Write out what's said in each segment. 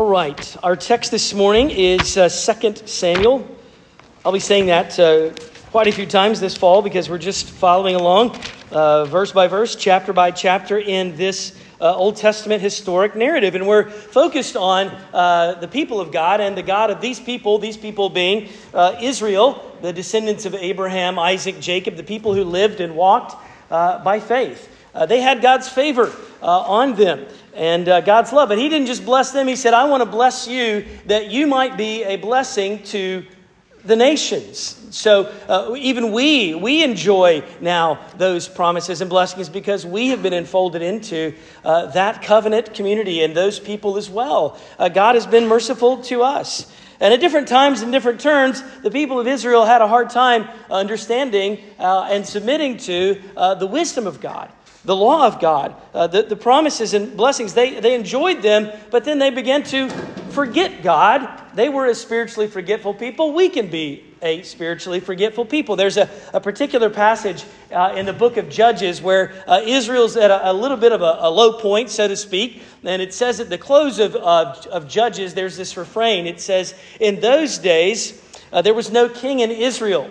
All right, our text this morning is uh, 2 Samuel. I'll be saying that uh, quite a few times this fall because we're just following along uh, verse by verse, chapter by chapter in this uh, Old Testament historic narrative. And we're focused on uh, the people of God and the God of these people, these people being uh, Israel, the descendants of Abraham, Isaac, Jacob, the people who lived and walked by faith. they had God's favor on them and uh, God's love. But He didn't just bless them, He said, I want to bless you that you might be a blessing to the nations. So uh, even we, we enjoy now those promises and blessings because we have been enfolded into uh, that covenant community and those people as well. Uh, God has been merciful to us. And at different times and different turns, the people of Israel had a hard time understanding uh, and submitting to uh, the wisdom of God the law of God, uh, the, the promises and blessings, they, they enjoyed them, but then they began to forget God. They were a spiritually forgetful people. We can be a spiritually forgetful people. There's a, a particular passage uh, in the book of Judges where uh, Israel's at a, a, little bit of a, a, low point, so to speak. And it says at the close of, of, of Judges, there's this refrain. It says, In those days, uh, there was no king in Israel.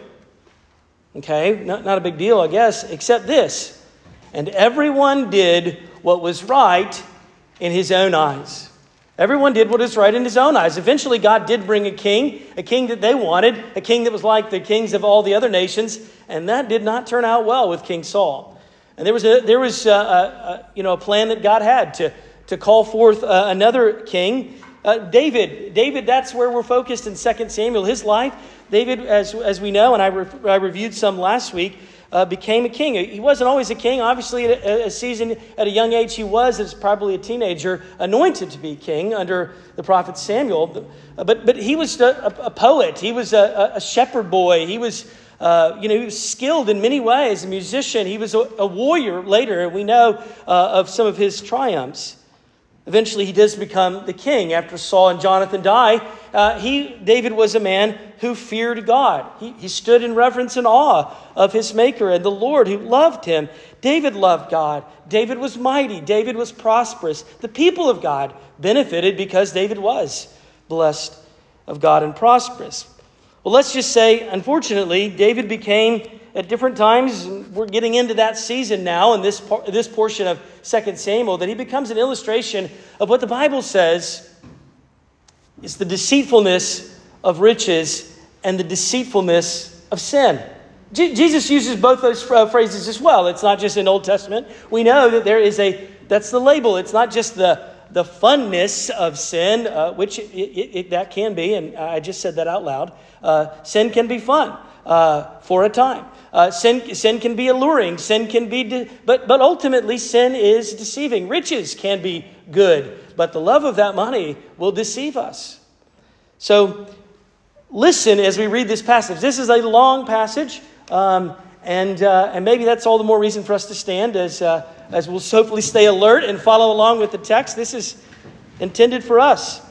Okay, not, not a big deal, I guess, except this and everyone did what was right in his own eyes. Everyone did what is right in his own eyes. Eventually, God did bring a king, a king that they wanted, a king that was like the kings of all the other nations, and that did not turn out well with King Saul. And there was a, there was a, a you know, a plan that God had to, to call forth uh, another king. Uh, David, David, that's where we're focused in 2 Samuel. His life, David, as, as we know, and I, re- I reviewed some last week, uh, became a king. He wasn't always a king. Obviously, at a, a, season, at a young age, he was, as probably a teenager, anointed to be king under the prophet Samuel. But, but he was a, a poet. He was a, a shepherd boy. He was, uh, you know, he was skilled in many ways, a musician. He was a, warrior later. We know uh, of some of his triumphs. Eventually, he does become the king after Saul and Jonathan die. Uh, he, David was a man who feared God. He, he stood in reverence and awe of his Maker and the Lord who loved him. David loved God. David was mighty. David was prosperous. The people of God benefited because David was blessed of God and prosperous. Well, let's just say, unfortunately, David became at different times, we're getting into that season now in this, par- this portion of 2 Samuel, that he becomes an illustration of what the Bible says is the deceitfulness of riches and the deceitfulness of sin. Je- Jesus uses both those uh, phrases as well. It's not just in Old Testament. We know that there is a, that's the label. It's not just the, the funness of sin, uh, which it, it, it, that can be, and I just said that out loud. Uh, sin can be fun uh, for a time. Uh, sin, sin can be alluring. Sin can be, de- but, but ultimately, sin is deceiving. Riches can be good, but the love of that money will deceive us. So, listen as we read this passage. This is a long passage, um, and, uh, and maybe that's all the more reason for us to stand as, uh, as we'll hopefully stay alert and follow along with the text. This is intended for us.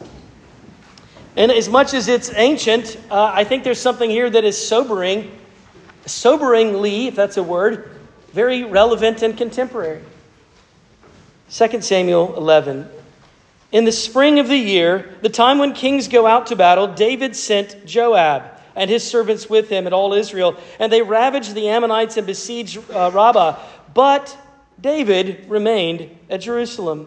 And as much as it's ancient, uh, I think there's something here that is sobering soberingly, if that's a word, very relevant and contemporary. 2 Samuel 11. In the spring of the year, the time when kings go out to battle, David sent Joab and his servants with him and all Israel, and they ravaged the Ammonites and besieged uh, Rabbah. But David remained at Jerusalem.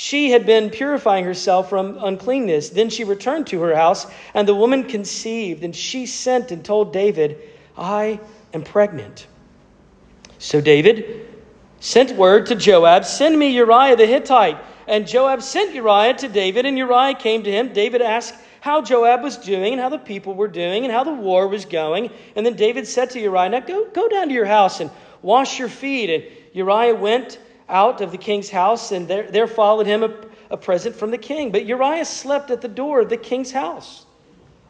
she had been purifying herself from uncleanness. Then she returned to her house, and the woman conceived, and she sent and told David, I am pregnant. So David sent word to Joab, Send me Uriah the Hittite. And Joab sent Uriah to David, and Uriah came to him. David asked how Joab was doing, and how the people were doing, and how the war was going. And then David said to Uriah, Now go, go down to your house and wash your feet. And Uriah went out of the king's house, and there, there followed him a, a present from the king. But Uriah slept at the door of the king's house.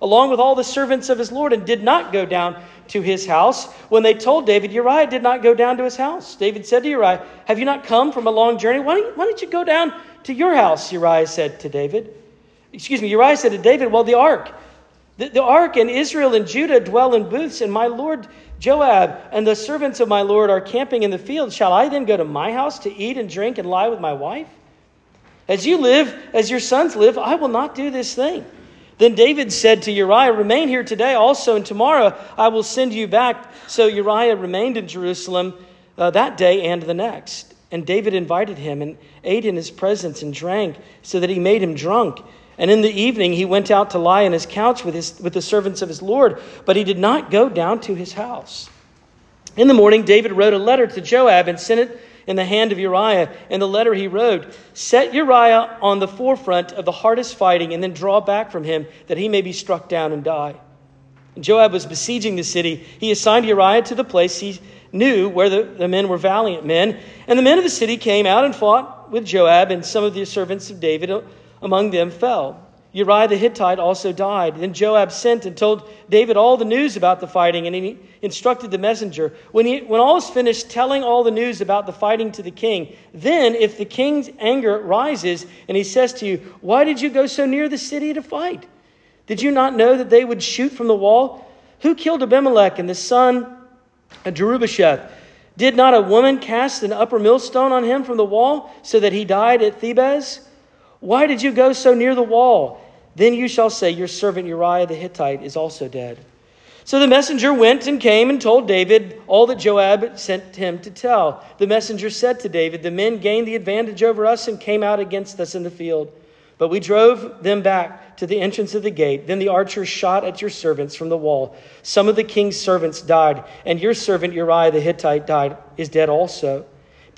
along with all the servants of his Lord, and did not go down to his house. When they told David, Uriah did not go down to his house. David said to Uriah, Have you not come from a long journey? Why don't, why don't you go down to your house? Uriah said to David. Excuse me, Uriah said to David, Well, the ark. The, the ark and Israel and Judah dwell in booths, and my lord Joab and the servants of my lord are camping in the field. Shall I then go to my house to eat and drink and lie with my wife? As you live, as your sons live, I will not do this thing. Then David said to Uriah, Remain here today also, and tomorrow I will send you back. So Uriah remained in Jerusalem uh, that day and the next. And David invited him and ate in his presence and drank, so that he made him drunk. And in the evening he went out to lie on his couch with, his, with the servants of his Lord, but he did not go down to his house. In the morning, David wrote a letter to Joab and sent it in the hand of Uriah. In the letter he wrote, Set Uriah on the forefront of the hardest fighting, and then draw back from him, that he may be struck down and die. And Joab was besieging the city. He assigned Uriah to the place he knew where the, the men were valiant men. And the men of the city came out and fought with Joab, and some of the servants of David among them fell. Uriah the Hittite also died. Then Joab sent and told David all the news about the fighting, and he instructed the messenger. When, he, when all is finished telling all the news about the fighting to the king, then if the king's anger rises and he says to you, Why did you go so near the city to fight? Did you not know that they would shoot from the wall? Who killed Abimelech and the son of Jerubbesheth? Did not a woman cast an upper millstone on him from the wall so that he died at Thebez? Why did you go so near the wall? Then you shall say, Your servant Uriah the Hittite is also dead. So the messenger went and came and told David all that Joab sent him to tell. The messenger said to David, The men gained the advantage over us and came out against us in the field. But we drove them back to the entrance of the gate. Then the archers shot at your servants from the wall. Some of the king's servants died, and your servant Uriah the Hittite died, is dead also.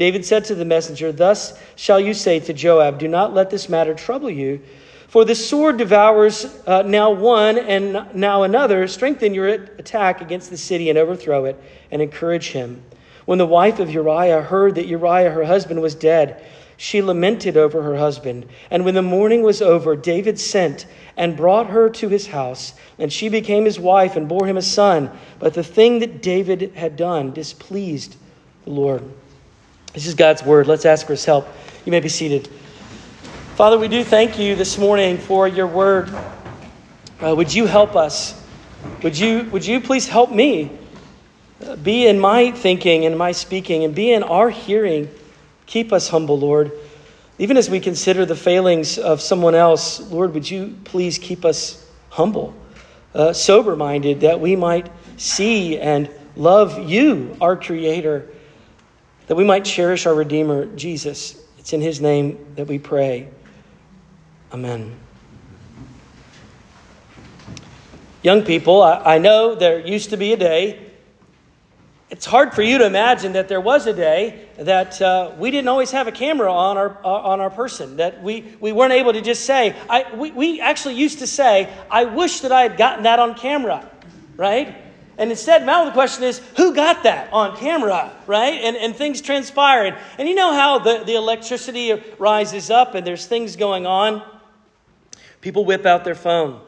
David said to the messenger, Thus shall you say to Joab, Do not let this matter trouble you. For the sword devours uh, now one and now another. Strengthen your attack against the city and overthrow it, and encourage him. When the wife of Uriah heard that Uriah, her husband, was dead, she lamented over her husband. And when the mourning was over, David sent and brought her to his house, and she became his wife and bore him a son. But the thing that David had done displeased the Lord. This is God's word. Let's ask for his help. You may be seated. Father, we do thank you this morning for your word. Uh, would you help us? Would you, would you please help me uh, be in my thinking and my speaking and be in our hearing? Keep us humble, Lord. Even as we consider the failings of someone else, Lord, would you please keep us humble, uh, sober minded, that we might see and love you, our Creator that we might cherish our Redeemer, Jesus. It's in his name that we pray. Amen. Young people, I, I know there used to be a day. It's hard for you to imagine that there was a day that uh, we didn't always have a camera on our, uh, on our person, that we, we weren't able to just say, I, we, we actually used to say, I wish that I had gotten that on camera, right? And instead, now the question is, who got that on camera, right? And, and things transpire. And, and you know how the, the electricity rises up and there's things going on? People whip out their phone.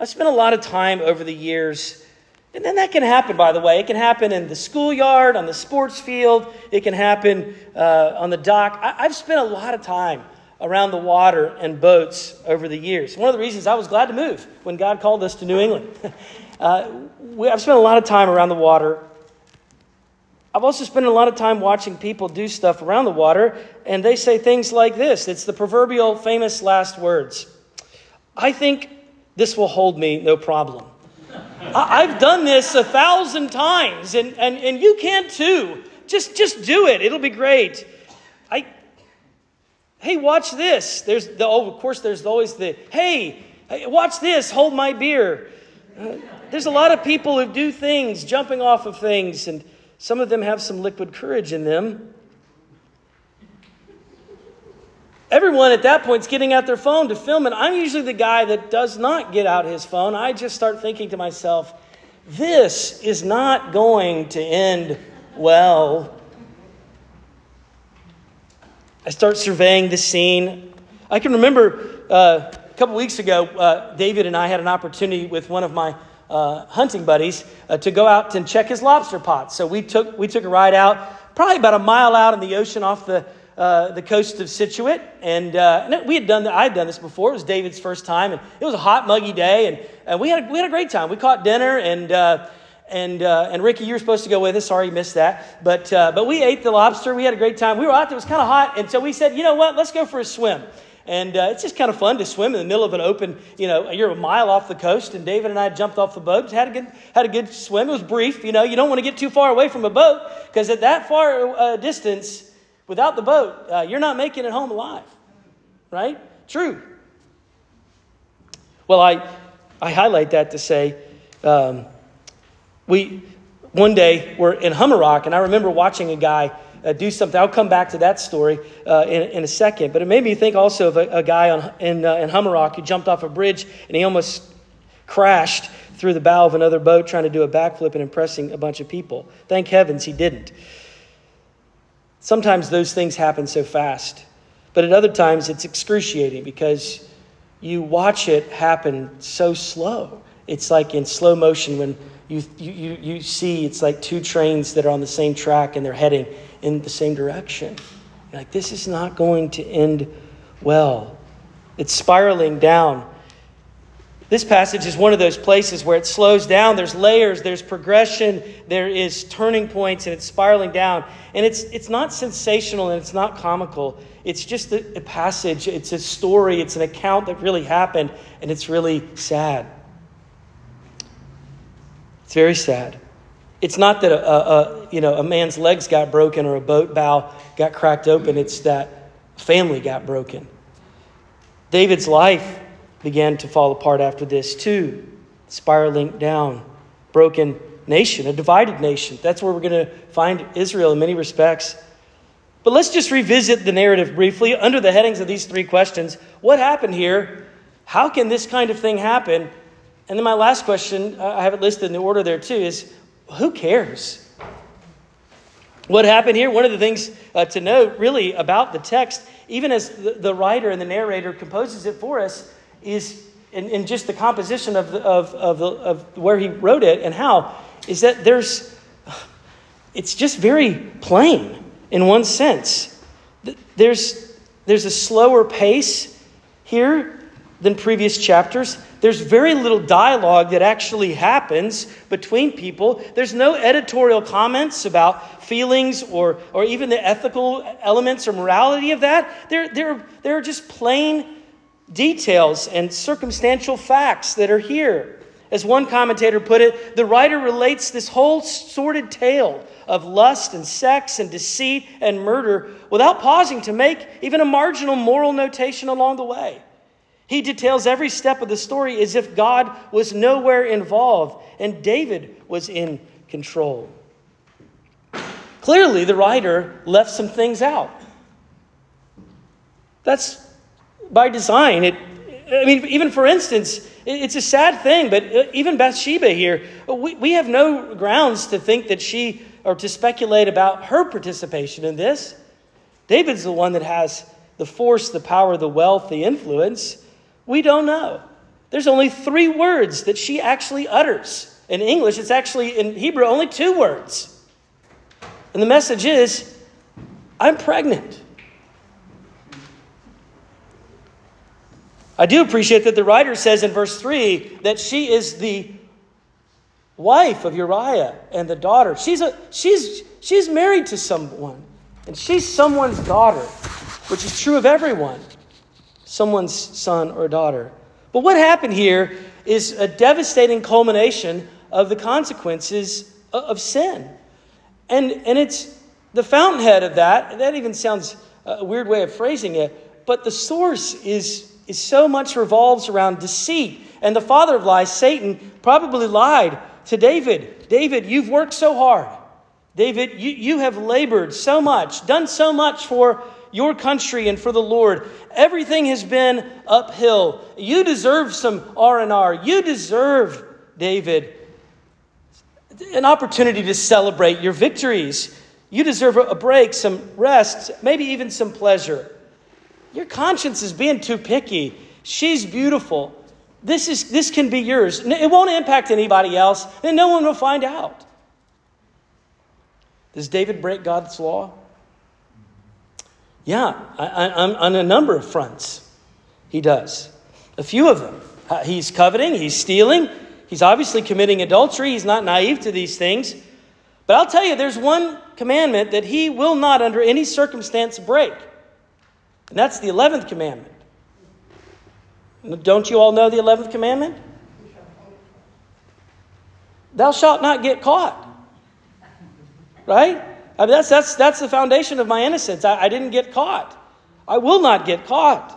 I've spent a lot of time over the years, and then that can happen, by the way. It can happen in the schoolyard, on the sports field, it can happen uh, on the dock. I, I've spent a lot of time around the water and boats over the years. One of the reasons I was glad to move when God called us to New England. Uh, we, I've spent a lot of time around the water. I've also spent a lot of time watching people do stuff around the water, and they say things like this it's the proverbial famous last words I think this will hold me no problem. I, have done this a thousand times, and, and, and you can too. Just, just do it, it'll be great. I, hey, watch this. There's the, oh, of course, there's always the, hey, watch this, hold my beer. Uh, there's a lot of people who do things, jumping off of things, and some of them have some liquid courage in them. Everyone at that point is getting out their phone to film it. I'm usually the guy that does not get out his phone. I just start thinking to myself, this is not going to end well. I start surveying the scene. I can remember uh, a couple weeks ago, uh, David and I had an opportunity with one of my uh, hunting buddies uh, to go out and check his lobster pots. So we took, we took a ride out, probably about a mile out in the ocean off the, uh, the coast of Scituate. And, uh, and we had done, I had done this before. It was David's first time. And it was a hot, muggy day. And, and we, had a, we had a great time. We caught dinner. And, uh, and, uh, and Ricky, you were supposed to go with us. Sorry you missed that. But, but we ate the lobster. We had a great time. We were out there. It was kind of hot. And so we said, you know what? Let's go for a swim. And uh, it's just kind of fun to swim in the middle of an open, you know, you're a mile off the coast. And David and I jumped off the boat, had a good, had a good swim. It was brief. You know, you don't want to get too far away from a boat because at that far uh, distance, without the boat, uh, you're not making it home alive. Right? True. Well, I, I highlight that to say um, we, one day, we're in Humarock, and I remember watching a guy uh, do something. I'll come back to that story uh, in, in a second. But it made me think also of a, a guy on, in, uh, in Humarock who jumped off a bridge and he almost crashed through the bow of another boat trying to do a backflip and impressing a bunch of people. Thank heavens he didn't. Sometimes those things happen so fast, but at other times it's excruciating because you watch it happen so slow. It's like in slow motion when you, you, you see it's like two trains that are on the same track and they're heading in the same direction. You're like, this is not going to end well. It's spiraling down. This passage is one of those places where it slows down. There's layers, there's progression, there is turning points, and it's spiraling down. And it's, it's not sensational and it's not comical. It's just a, a passage, it's a story, it's an account that really happened, and it's really sad. It's very sad. It's not that a, a, a, you know, a man's legs got broken or a boat bow got cracked open, it's that family got broken. David's life began to fall apart after this, too, spiraling down. Broken nation, a divided nation. That's where we're going to find Israel in many respects. But let's just revisit the narrative briefly under the headings of these three questions. What happened here? How can this kind of thing happen? And then my last question, I have it listed in the order there too, is who cares? What happened here? One of the things uh, to note, really, about the text, even as the, the, writer and the narrator composes it for us, is in, in just the composition of, the, of, of, the, of where he wrote it and how, is that there's, it's just very plain in one sense. There's, there's a slower pace here than previous chapters. There's very little dialogue that actually happens between people. There's no editorial comments about feelings or, or even the ethical elements or morality of that. There, there, there are just plain details and circumstantial facts that are here. As one commentator put it, the writer relates this whole sordid tale of lust and sex and deceit and murder without pausing to make even a marginal moral notation along the way. He details every step of the story as if God was nowhere involved and David was in control. Clearly, the writer left some things out. That's by design. It, I mean, even for instance, it's a sad thing, but uh, even Bathsheba here, we, we have no grounds to think that she, or to speculate about her participation in this. David's the one that has the force, the power, the wealth, the influence. We don't know. There's only three words that she actually utters. In English, it's actually in Hebrew only two words. And the message is I'm pregnant. I do appreciate that the writer says in verse 3 that she is the wife of Uriah and the daughter. She's, a, she's, she's married to someone, and she's someone's daughter, which is true of everyone someone's son or daughter. But what happened here is a devastating culmination of the consequences of sin. And, and it's the fountainhead of that, that even sounds uh, a weird way of phrasing it, but the source is, is so much revolves around deceit. And the father of lies, Satan, probably lied to David David, you've worked so hard. David, you, you have labored so much, done so much for your country and for the Lord. Everything has been uphill. You deserve some R&R. You deserve, David, an opportunity to celebrate your victories. You deserve a break, some rest, maybe even some pleasure. Your conscience is being too picky. She's beautiful. This, is, this can be yours. It won't impact anybody else, and no one will find out. Does David break God's law? Yeah, on a number of fronts, he does. A few of them. Uh, he's coveting, he's stealing, he's obviously committing adultery. He's not naive to these things. But I'll tell you, there's one commandment that he will not, under any circumstance, break. And that's the 11th commandment. Don't you all know the 11th commandment? Thou shalt not get caught. Right? I mean, that's, that's, that's the foundation of my innocence. I, I didn't get caught. I will not get caught.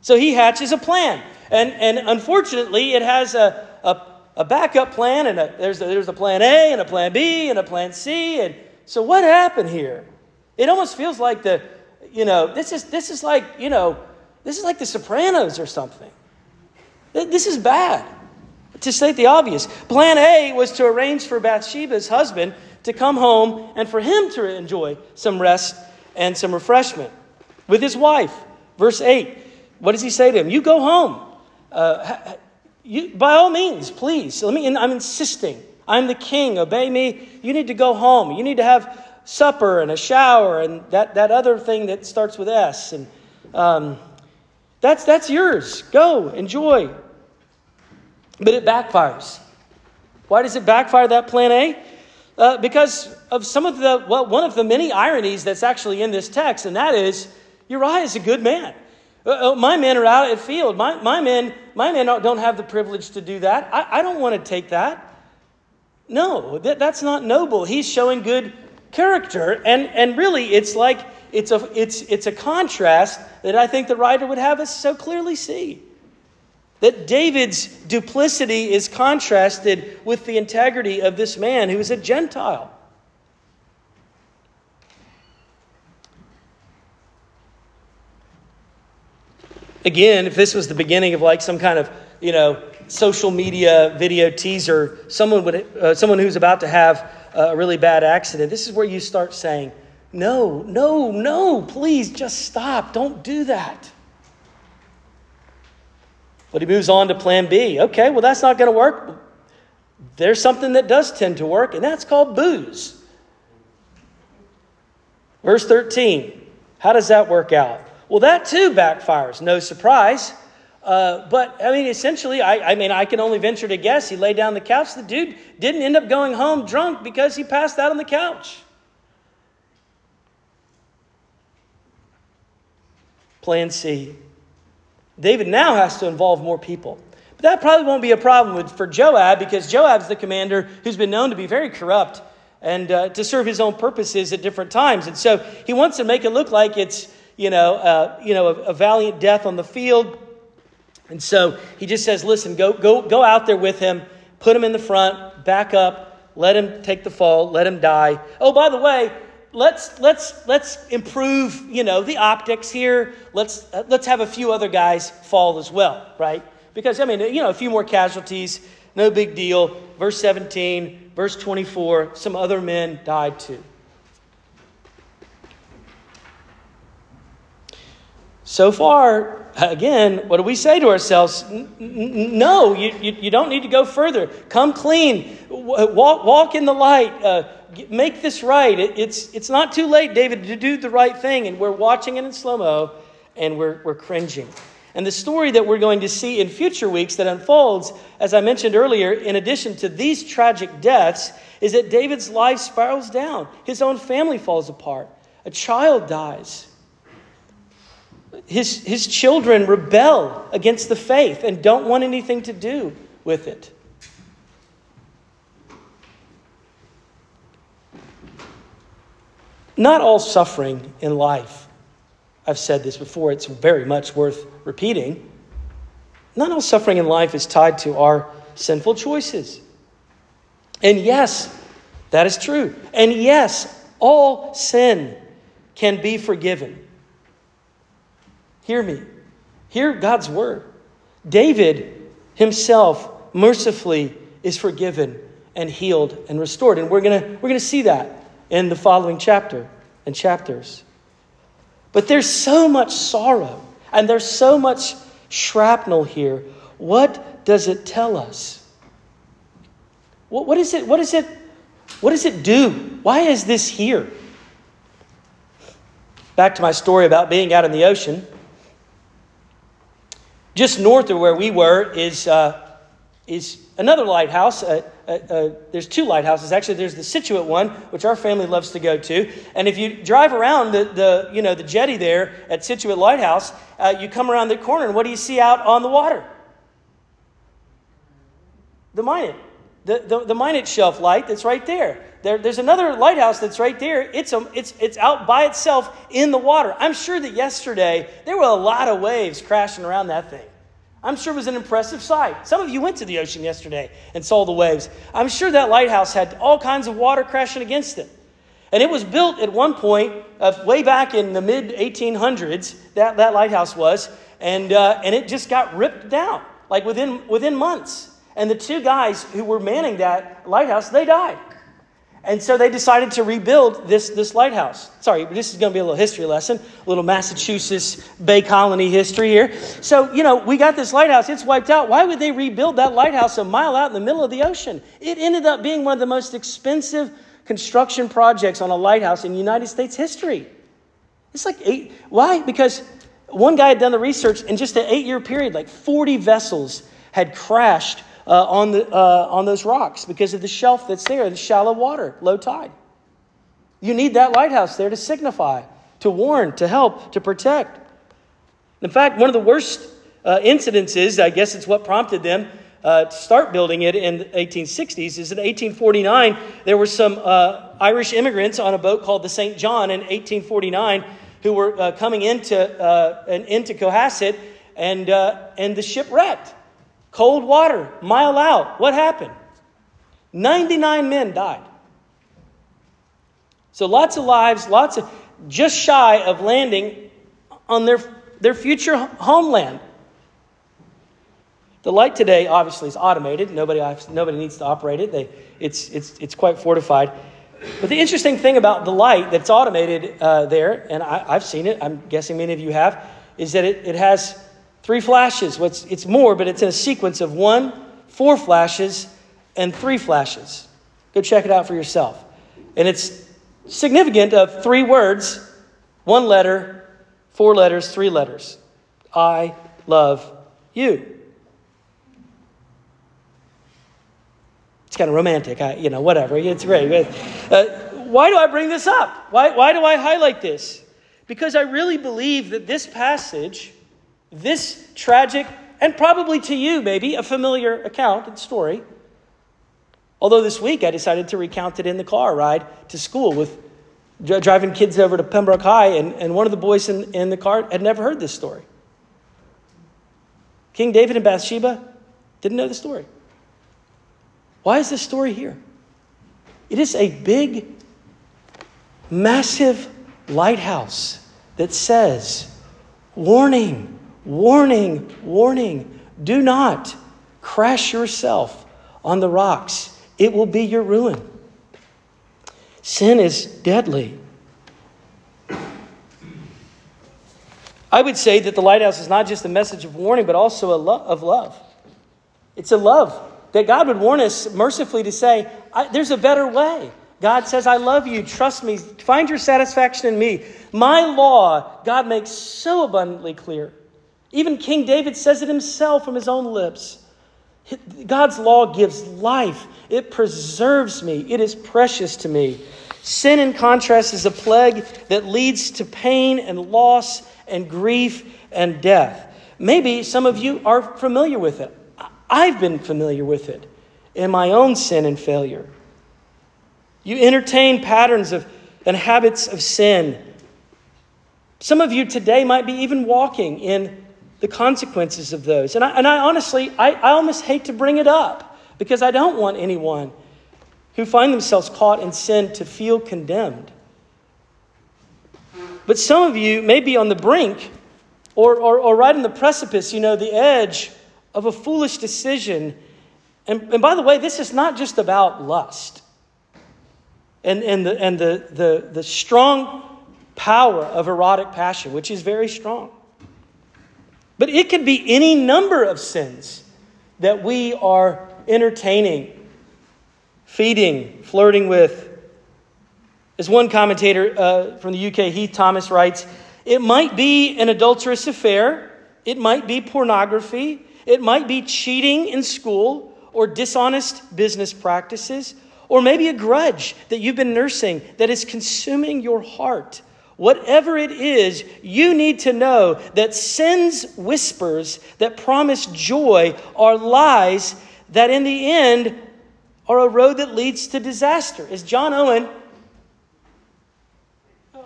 So he hatches a plan. And, and unfortunately, it has a, a, a backup plan, and a, there's, a, there's a plan A, and a plan B, and a plan C. And so what happened here? It almost feels like the, you know, this is, this is like, you know, this is like the Sopranos or something. This is bad, to state the obvious. Plan A was to arrange for Bathsheba's husband to come home and for him to enjoy some rest and some refreshment with his wife. Verse 8, what does he say to him? You go home. Uh, you, by all means, please. Let me, I'm insisting. I'm the king. Obey me. You need to go home. You need to have supper and a shower and that, that other thing that starts with S. And um, that's, that's yours. Go, enjoy. But it backfires. Why does it backfire that plan A? Uh, because of some of the, well, one of the many ironies that's actually in this text, and that is Uriah is a good man. Uh, uh my men are out at field. My, my men, my men don't have the privilege to do that. I, I don't want to take that. No, that, that's not noble. He's showing good character, and, and really, it's like it's a, it's, it's a contrast that I think the writer would have us so clearly see. That David's duplicity is contrasted with the integrity of this man who is a Gentile. Again, if this was the beginning of like some kind of, you know, social media video teaser, someone, would, uh, someone who's about to have a really bad accident, this is where you start saying, no, no, no, please just stop. Don't do that. But he moves on to plan B. Okay, well, that's not going to work. There's something that does tend to work, and that's called booze. Verse 13. How does that work out? Well, that too backfires. No surprise. Uh, but I mean, essentially, I, I, mean, I can only venture to guess. He laid down the couch. The dude didn't end up going home drunk because he passed out on the couch. Plan C. David now has to involve more people. But that probably won't be a problem with, for Joab because Joab's the commander who's been known to be very corrupt and uh, to serve his own purposes at different times. And so he wants to make it look like it's, you know, uh, you know a, a valiant death on the field. And so he just says, listen, go, go, go out there with him, put him in the front, back up, let him take the fall, let him die. Oh, by the way, let's let's let's improve you know the optics here. Let's uh, let's have a few other guys fall as well right? Because i mean you know a few more casualties no big deal. Verse 17 verse 24 some other men died too. So far again what do we say to ourselves? No you, you, you don't need to go further. Come clean. Walk, walk in the light. Uh, make this right. It, it's, it's not too late, David, to do the right thing. And we're watching it in slow mo and we're, we're cringing. And the story that we're going to see in future weeks that unfolds, as I mentioned earlier, in addition to these tragic deaths, is that David's life spirals down. His own family falls apart. A child dies. His, his children rebel against the faith and don't want anything to do with it. Not all suffering in life, I've said this before, it's very much worth repeating. Not all suffering in life is tied to our sinful choices. And yes, that is true. And yes, all sin can be forgiven. Hear me. Hear God's word. David himself mercifully is forgiven and healed and restored. And we're going to we're going to see that in the following chapter and chapters. But there's so much sorrow and there's so much shrapnel here. What does it tell us? What, what is it? What is it? What does it do? Why is this here? Back to my story about being out in the ocean. Just north of where we were is, uh, is another lighthouse. Uh, uh, uh, there's two lighthouses actually. There's the Scituate one, which our family loves to go to. And if you drive around the, the you know the jetty there at Scituate Lighthouse, uh, you come around the corner, and what do you see out on the water? The Minot, the, the, the Minot shelf light that's right there. There, there's another lighthouse that's right there. It's, a, it's, it's out by itself in the water. I'm sure that yesterday there were a lot of waves crashing around that thing. I'm sure it was an impressive sight. Some of you went to the ocean yesterday and saw the waves. I'm sure that lighthouse had all kinds of water crashing against it. And it was built at one point, uh, way back in the mid 1800s, that, that lighthouse was, and, uh, and it just got ripped down, like within, within months. And the two guys who were manning that lighthouse, they died. And so they decided to rebuild this, this lighthouse. Sorry, but this is going to be a little history lesson, a little Massachusetts Bay Colony history here. So, you know, we got this lighthouse, it's wiped out. Why would they rebuild that lighthouse a mile out in the middle of the ocean? It ended up being one of the most expensive construction projects on a lighthouse in United States history. It's like eight. Why? Because one guy had done the research in just an eight year period, like 40 vessels had crashed uh, on, the, uh, on those rocks because of the shelf that's there, the shallow water, low tide. You need that lighthouse there to signify, to warn, to help, to protect. In fact, one of the worst uh, incidences, I guess it's what prompted them uh, to start building it in the 1860s, is in 1849, there were some uh, Irish immigrants on a boat called the St. John in 1849 who were uh, coming into, uh, into Cohasset, and, uh, and the ship wrecked. Cold water, mile out. What happened? 99 men died. So lots of lives, lots of just shy of landing on their, their future homeland. The light today obviously is automated. Nobody, nobody needs to operate it. They, it's, it's, it's quite fortified. But the interesting thing about the light that's automated uh, there, and I, have seen it, I'm guessing many of you have, is that it, it has Three flashes. What's, it's more, but it's in a sequence of one, four flashes, and three flashes. Go check it out for yourself. And it's significant of three words, one letter, four letters, three letters. I love you. It's kind of romantic, I, you know, whatever. It's great. Uh, why do I bring this up? Why, why do I highlight this? Because I really believe that this passage this tragic, and probably to you, maybe, a familiar account and story. Although this week I decided to recount it in the car ride to school with driving kids over to Pembroke High, and, and one of the boys in, in the car had never heard this story. King David and Bathsheba didn't know the story. Why is this story here? It is a big, massive lighthouse that says, Warning, Warning, warning, do not crash yourself on the rocks. It will be your ruin. Sin is deadly. I would say that the lighthouse is not just a message of warning, but also a lo- of love. It's a love that God would warn us mercifully to say, there's a better way. God says, I love you. Trust me. Find your satisfaction in me. My law, God makes so abundantly clear. Even King David says it himself from his own lips. God's law gives life, it preserves me, it is precious to me. Sin, in contrast, is a plague that leads to pain and loss and grief and death. Maybe some of you are familiar with it. I've been familiar with it in my own sin and failure. You entertain patterns of and habits of sin. Some of you today might be even walking in the consequences of those. And I, and I honestly, I, I almost hate to bring it up because I don't want anyone who find themselves caught in sin to feel condemned. But some of you may be on the brink or, or, or right on the precipice, you know, the edge of a foolish decision. And, and by the way, this is not just about lust and, and, the, and the, the, the strong power of erotic passion, which is very strong. But it could be any number of sins that we are entertaining, feeding, flirting with. As one commentator uh, from the UK, Heath Thomas, writes, it might be an adulterous affair, it might be pornography, it might be cheating in school or dishonest business practices, or maybe a grudge that you've been nursing that is consuming your heart. Whatever it is, you need to know that sin's whispers that promise joy are lies that in the end are a road that leads to disaster. As John Owen,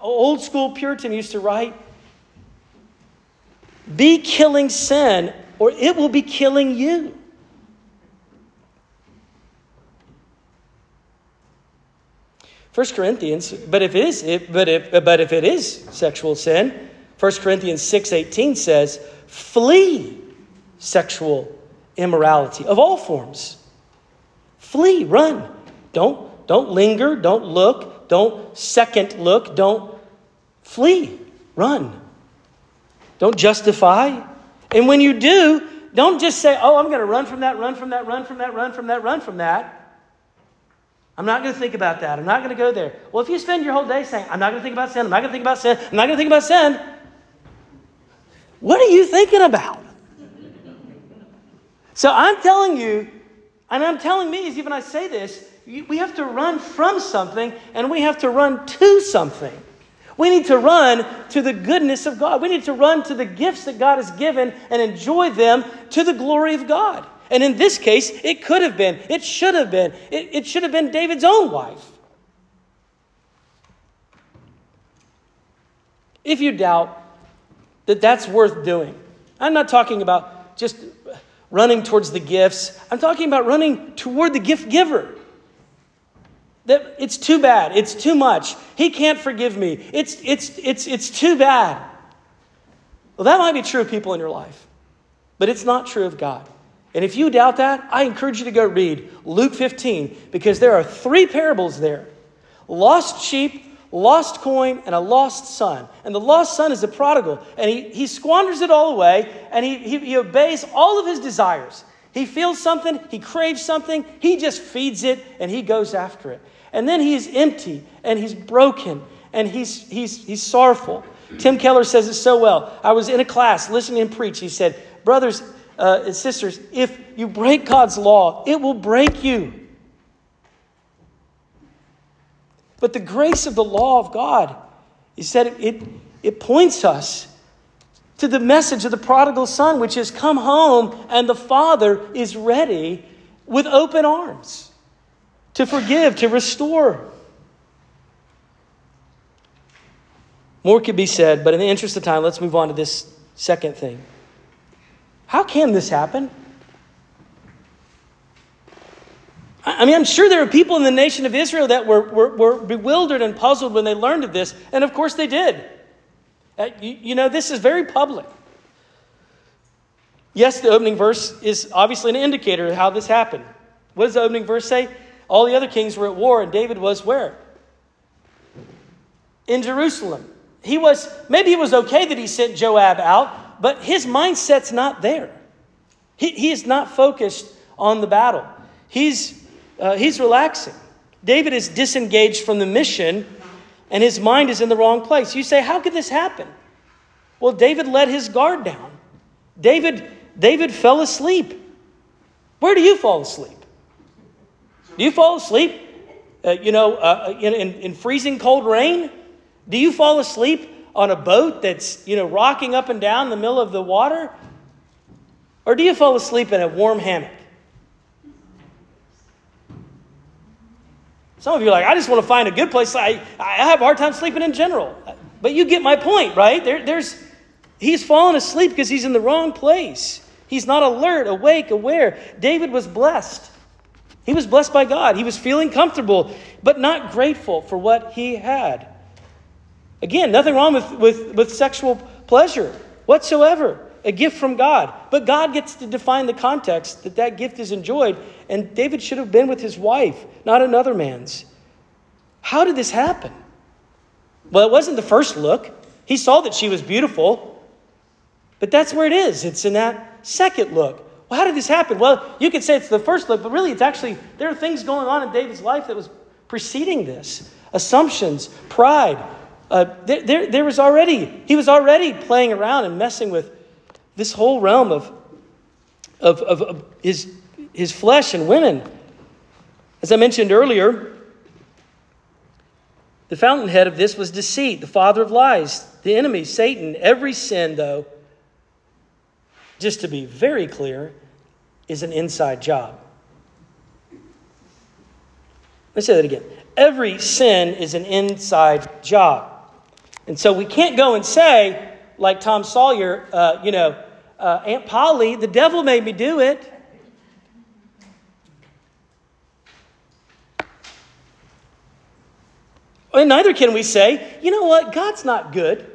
old school Puritan, used to write, be killing sin, or it will be killing you. First Corinthians, but if it is, but if but if it is sexual sin, 1 Corinthians 6:18 says, "Flee sexual immorality of all forms. Flee, run. Don't don't linger, don't look, don't second look, don't flee, run. Don't justify. And when you do, don't just say, "Oh, I'm going to run from that, run from that, run from that, run from that, run from that." I'm not going to think about that. I'm not going to go there. Well, if you spend your whole day saying, I'm not going to think about sin, I'm not going to think about sin, I'm not going to think about sin, what are you thinking about? So I'm telling you, and I'm telling me, even I say this, we have to run from something and we have to run to something. We need to run to the goodness of God. We need to run to the gifts that God has given and enjoy them to the glory of God. And in this case, it could have been, it should have been, it, it should have been David's own wife. If you doubt that that's worth doing, I'm not talking about just running towards the gifts, I'm talking about running toward the gift giver. That it's too bad, it's too much. He can't forgive me. It's, it's, it's, it's too bad. Well, that might be true of people in your life, but it's not true of God. And if you doubt that, I encourage you to go read Luke 15 because there are three parables there lost sheep, lost coin, and a lost son. And the lost son is a prodigal, and he, he squanders it all away, and he, he, he obeys all of his desires. He feels something, he craves something, he just feeds it, and he goes after it. And then he's empty, and he's broken, and he's, he's, he's sorrowful. Tim Keller says it so well. I was in a class listening to him preach. He said, Brothers, uh, and sisters, if you break God's law, it will break you. But the grace of the law of God is that it, it, it points us to the message of the prodigal son, which is come home and the father is ready with open arms to forgive, to restore. More could be said, but in the interest of time, let's move on to this second thing. How can this happen? I mean, I'm sure there are people in the nation of Israel that were, were, were bewildered and puzzled when they learned of this, and of course they did. Uh, you know, this is very public. Yes, the opening verse is obviously an indicator of how this happened. What does the opening verse say? All the other kings were at war, and David was where? In Jerusalem. He was, maybe it was okay that he sent Joab out, but his mindset's not there. He, he is not focused on the battle. He's, uh, he's relaxing. David is disengaged from the mission and his mind is in the wrong place. You say, How could this happen? Well, David let his guard down. David, David fell asleep. Where do you fall asleep? Do you fall asleep, uh, you know, uh, uh in, in freezing cold rain? Do you fall asleep on a boat that's, you know, rocking up and down in the middle of the water? Or do you fall asleep in a warm hammock? Some of you are like, I just want to find a good place. I, I have a hard time sleeping in general. But you get my point, right? There, there's, he's fallen asleep because he's in the wrong place. He's not alert, awake, aware. David was blessed. He was blessed by God. He was feeling comfortable, but not grateful for what he had. Again, nothing wrong with, with, with sexual pleasure whatsoever. A gift from God. But God gets to define the context that that gift is enjoyed. And David should have been with his wife, not another man's. How did this happen? Well, it wasn't the first look. He saw that she was beautiful. But that's where it is. It's in that second look. Well, how did this happen? Well, you could say it's the first look, but really it's actually, there are things going on in David's life that was preceding this assumptions, pride. Uh, there, there, there was already, he was already playing around and messing with this whole realm of, of, of, of his, his flesh and women. As I mentioned earlier, the fountainhead of this was deceit, the father of lies, the enemy, Satan. Every sin, though, just to be very clear, is an inside job. Let me say that again. Every sin is an inside job. And so we can't go and say, like Tom Sawyer, uh, you know, uh, Aunt Polly, the devil made me do it. And neither can we say, you know what, God's not good.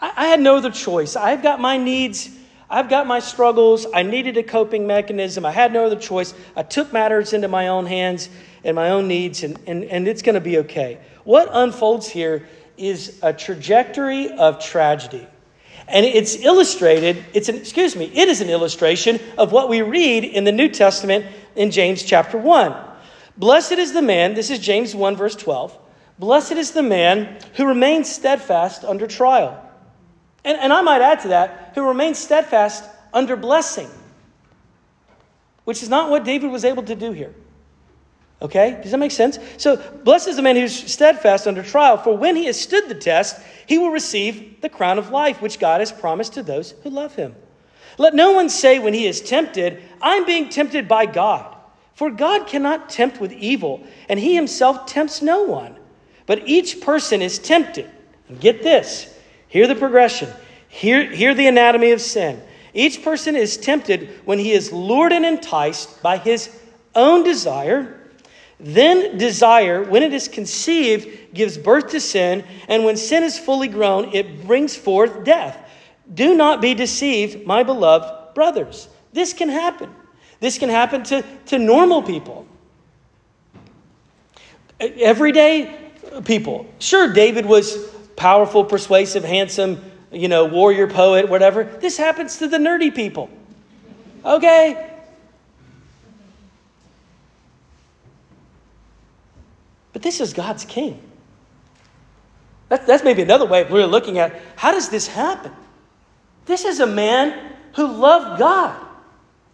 I, I had no other choice. I've got my needs, I've got my struggles. I needed a coping mechanism. I had no other choice. I took matters into my own hands and my own needs, and, and, and it's going to be okay. What unfolds here is a trajectory of tragedy. And it's illustrated, it's an, excuse me, it is an illustration of what we read in the New Testament in James chapter 1. Blessed is the man, this is James 1, verse 12. Blessed is the man who remains steadfast under trial. And, and I might add to that, who remains steadfast under blessing, which is not what David was able to do here. Okay? Does that make sense? So, blessed is the man who's steadfast under trial, for when he has stood the test, he will receive the crown of life, which God has promised to those who love him. Let no one say when he is tempted, I'm being tempted by God. For God cannot tempt with evil, and he himself tempts no one. But each person is tempted. And get this hear the progression, hear, hear the anatomy of sin. Each person is tempted when he is lured and enticed by his own desire then desire, when it is conceived, gives birth to sin, and when sin is fully grown, it brings forth death. Do not be deceived, my beloved brothers. This can happen. This can happen to, to normal people. Everyday people. Sure, David was powerful, persuasive, handsome, you know, warrior, poet, whatever. This happens to the nerdy people. Okay? But this is God's king. That, that's maybe another way really looking at how does this happen? This is a man who loved God.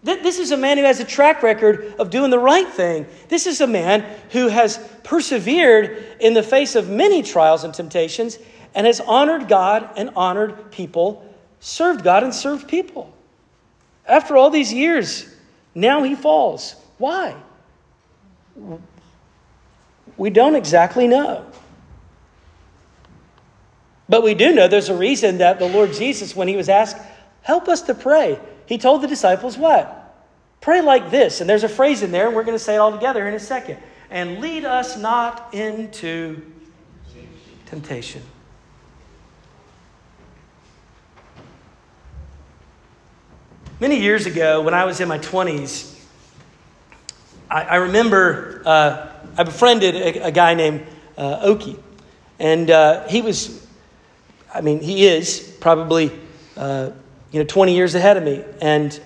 This is a man who has a track record of doing the right thing. This is a man who has persevered in the face of many trials and temptations and has honored God and honored people, served God and served people. After all these years, now he falls. Why? We don't exactly know. But we do know there's a reason that the Lord Jesus, when he was asked, Help us to pray, he told the disciples what? Pray like this. And there's a phrase in there, and we're going to say it all together in a second. And lead us not into temptation. Many years ago, when I was in my 20s, I, I remember uh, I befriended a, a guy named uh, Oki. And uh, he was, I mean, he is probably, uh, you know, 20 years ahead of me. And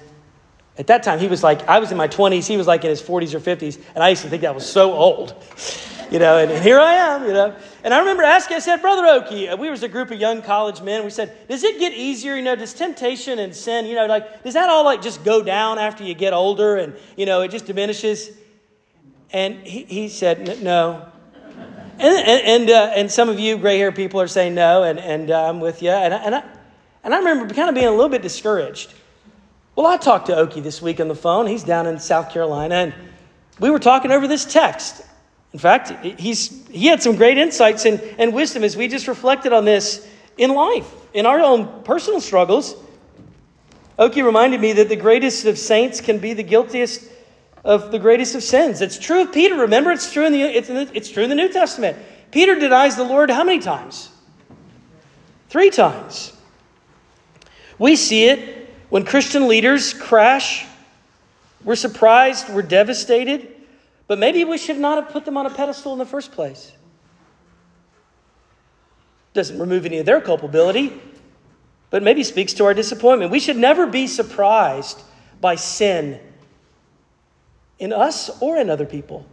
at that time, he was like, I was in my 20s, he was like in his 40s or 50s. And I used to think that was so old, you know, and, and here I am, you know. And I remember asking, I said, Brother Oki, uh, we was a group of young college men. We said, does it get easier, you know, does temptation and sin, you know, like, does that all like just go down after you get older and, you know, it just diminishes? And he, he said, no. And, and, uh, and some of you gray haired people are saying no, and, and uh, I'm with you. And I, and, I, and I remember kind of being a little bit discouraged. Well, I talked to Oki this week on the phone. He's down in South Carolina, and we were talking over this text. In fact, he's, he had some great insights and, and wisdom as we just reflected on this in life, in our own personal struggles. Oki reminded me that the greatest of saints can be the guiltiest of the greatest of sins. It's true of Peter. Remember, it's true in the, it's, in the, it's true in the New Testament. Peter denies the Lord how many times? Three times. We see it when Christian leaders crash. We're surprised, we're devastated, but maybe we should not have put them on a pedestal in the first place. Doesn't remove any of their culpability. but maybe speaks to our disappointment. We should never be surprised by sin in us or in other people.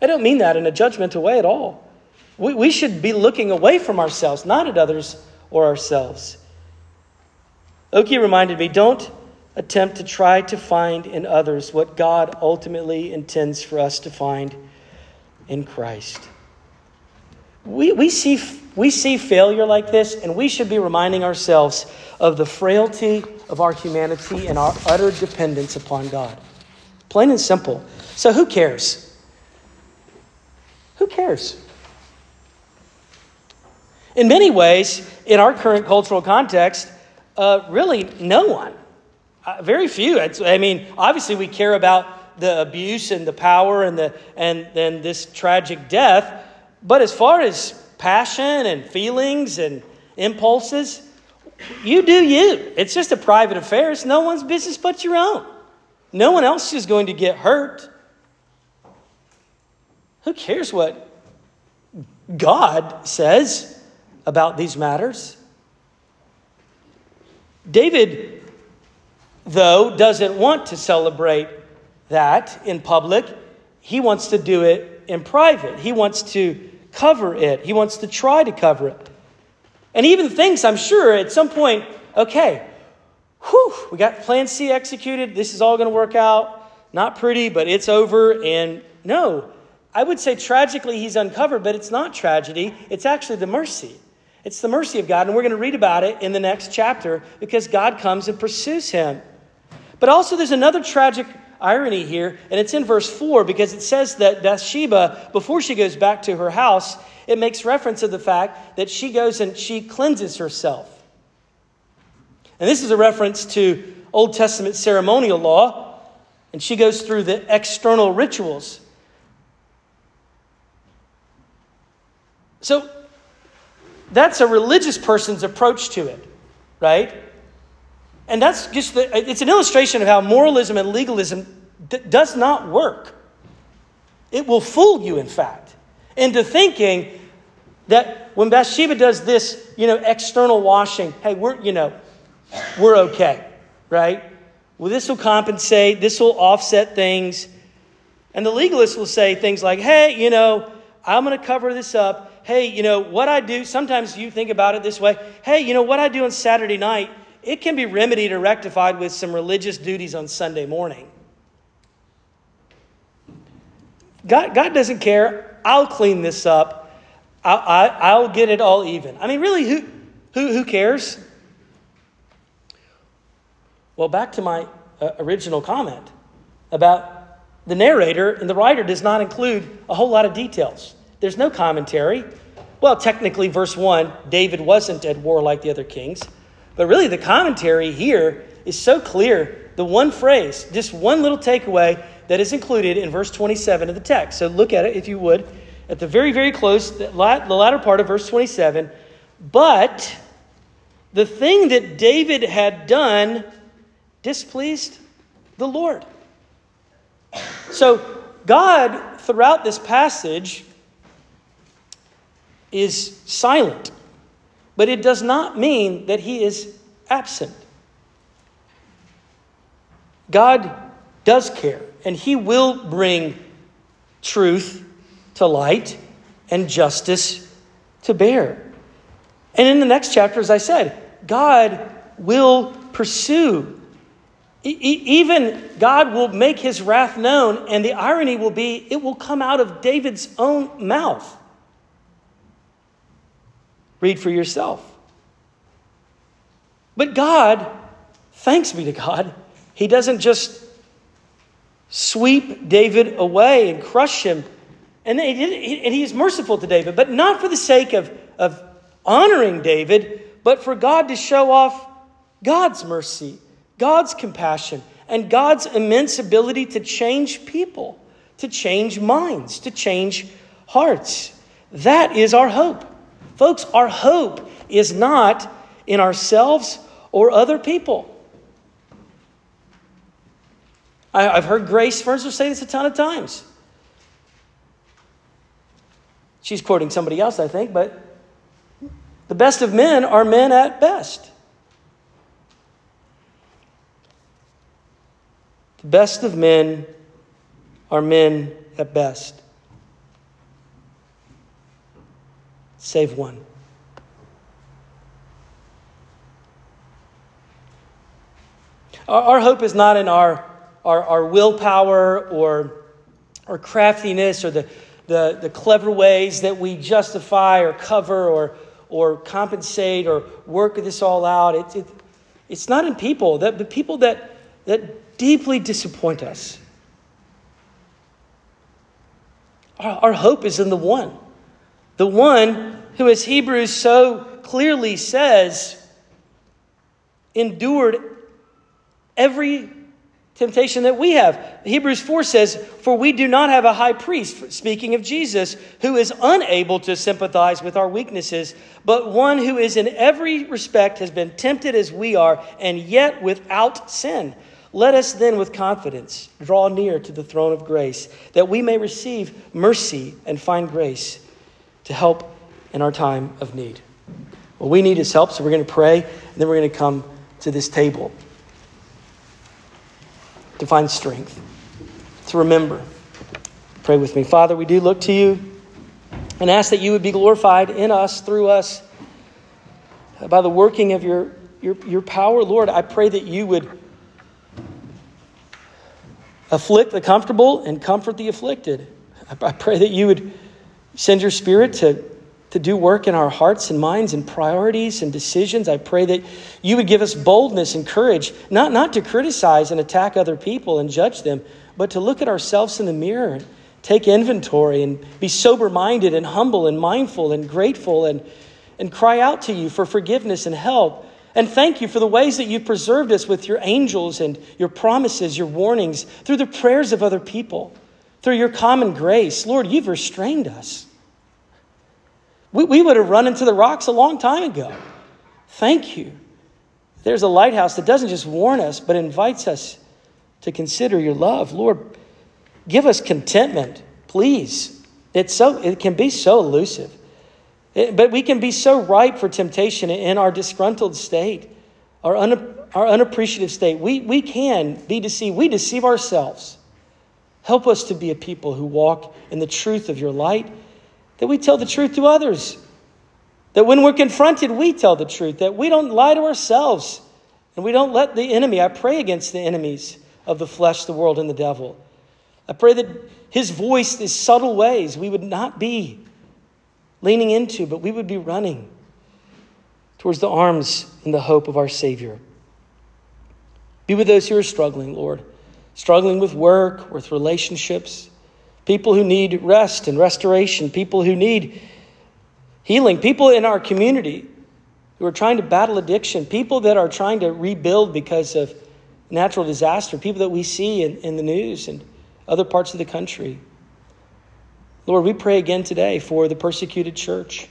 I don't mean that in a judgmental way at all. We, we should be looking away from ourselves, not at others or ourselves. Oki reminded me don't attempt to try to find in others what God ultimately intends for us to find in Christ. We, we, see, we see failure like this, and we should be reminding ourselves of the frailty of our humanity and our utter dependence upon God. Plain and simple. So, who cares? Who cares? In many ways, in our current cultural context, uh, really no one. Uh, very few. It's, I mean, obviously, we care about the abuse and the power and, the, and then this tragic death. But as far as passion and feelings and impulses, you do you. It's just a private affair. It's no one's business but your own. No one else is going to get hurt. Who cares what God says about these matters? David, though, doesn't want to celebrate that in public. He wants to do it in private. He wants to cover it, he wants to try to cover it. And he even thinks, I'm sure, at some point, okay, whew, we got plan C executed. This is all going to work out. Not pretty, but it's over. And no, I would say tragically he's uncovered, but it's not tragedy. It's actually the mercy. It's the mercy of God, and we're going to read about it in the next chapter because God comes and pursues him. But also, there's another tragic irony here, and it's in verse 4 because it says that Bathsheba, before she goes back to her house, it makes reference to the fact that she goes and she cleanses herself. And this is a reference to Old Testament ceremonial law, and she goes through the external rituals. So, that's a religious person's approach to it, right? And that's just the, it's an illustration of how moralism and legalism d- does not work. It will fool you, in fact, into thinking that when Bathsheba does this, you know, external washing, hey, we're, you know, we're okay, right? Well, this will compensate, this will offset things. And the legalist will say things like, hey, you know, I'm going to cover this up hey, you know, what I do, sometimes you think about it this way hey, you know, what I do on Saturday night, it can be remedied or rectified with some religious duties on Sunday morning. God, God doesn't care. I'll clean this up. I, I, will get it all even. I mean, really, who, who, who cares? Well, back to my uh, original comment about the narrator and the writer does not include a whole lot of details. There's no commentary. Well, technically, verse 1, David wasn't at war like the other kings. But really, the commentary here is so clear. The one phrase, just one little takeaway that is included in verse 27 of the text. So look at it, if you would, at the very, very close, the latter part of verse 27. But the thing that David had done displeased the Lord. So, God, throughout this passage, is silent, but it does not mean that he is absent. God does care, and he will bring truth to light and justice to bear. And in the next chapter, as I said, God will pursue. Even God will make his wrath known, and the irony will be it will come out of David's own mouth. Read for yourself. But God, thanks be to God, He doesn't just sweep David away and crush him. And, he He's merciful to David, but not for the sake of, of honoring David, but for God to show off God's mercy, God's compassion, and God's immense ability to change people, to change minds, to change hearts. That is our hope. Folks, our hope is not in ourselves or other people. I, have heard Grace Furniture say this a ton of times. She's quoting somebody else, I think, but The best of men are men at best. Best of men are men at best. Save one. Our, our hope is not in our, our, our willpower or, or craftiness or the, the, the clever ways that we justify or cover or, or compensate or work this all out. It, it, it's not in people, That, the people that, that deeply disappoint us. Our, our hope is in the one. The one who, as Hebrews so clearly says, endured every temptation that we have. Hebrews 4 says, For we do not have a high priest, speaking of Jesus, who is unable to sympathize with our weaknesses, but one who is in every respect has been tempted as we are, and yet without sin. Let us then with confidence draw near to the throne of grace, that we may receive mercy and find grace to help in our time of need. What we need is help, so we're going to pray, and then we're going to come to this table to find strength, to remember. Pray with me. Father, we do look to you and ask that you would be glorified in us, through us, by the working of your, your, your power. Lord, I pray that you would afflict the comfortable and comfort the afflicted. I pray that you would send your spirit to to do work in our hearts and minds and priorities and decisions. I pray that you would give us boldness and courage, not, not to criticize and attack other people and judge them, but to look at ourselves in the mirror and take inventory and be sober minded and humble and mindful and grateful and, and cry out to you for forgiveness and help. And thank you for the ways that you've preserved us with your angels and your promises, your warnings, through the prayers of other people, through your common grace. Lord, you've restrained us. We, we would have run into the rocks a long time ago. Thank you. There's a lighthouse that doesn't just warn us, but invites us to consider your love. Lord, give us contentment, please. It's so, it can be so elusive. It, but we can be so ripe for temptation in our disgruntled state, our, un, our unappreciative state. We, we can be deceived. We deceive ourselves. Help us to be a people who walk in the truth of your light that we tell the truth to others. That when we're confronted, we tell the truth, that we don't lie to ourselves, and we don't let the enemy, I pray against the enemies of the flesh, the world, and the devil. I pray that his voice, his subtle ways, we would not be leaning into, but we would be running towards the arms and the hope of our Savior. Be with those who are struggling, Lord, struggling with work, with relationships, people who need rest and restoration, people who need healing, people in our community who are trying to battle addiction, people that are trying to rebuild because of natural disaster, people that we see in, in the news and other parts of the country. Lord, we pray again today for the persecuted church,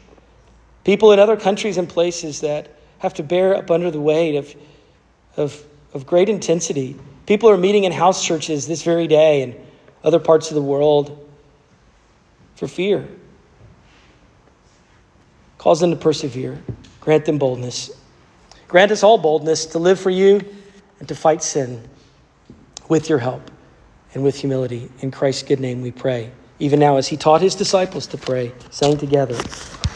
people in other countries and places that have to bear up under the weight of, of, of great intensity. People are meeting in house churches this very day and other parts of the world for fear. Cause them to persevere. Grant them boldness. Grant us all boldness to live for you and to fight sin with your help and with humility. In Christ's good name we pray. Even now, as he taught his disciples to pray, saying together,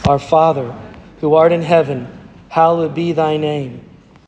Our Father, who art in heaven, hallowed be thy name.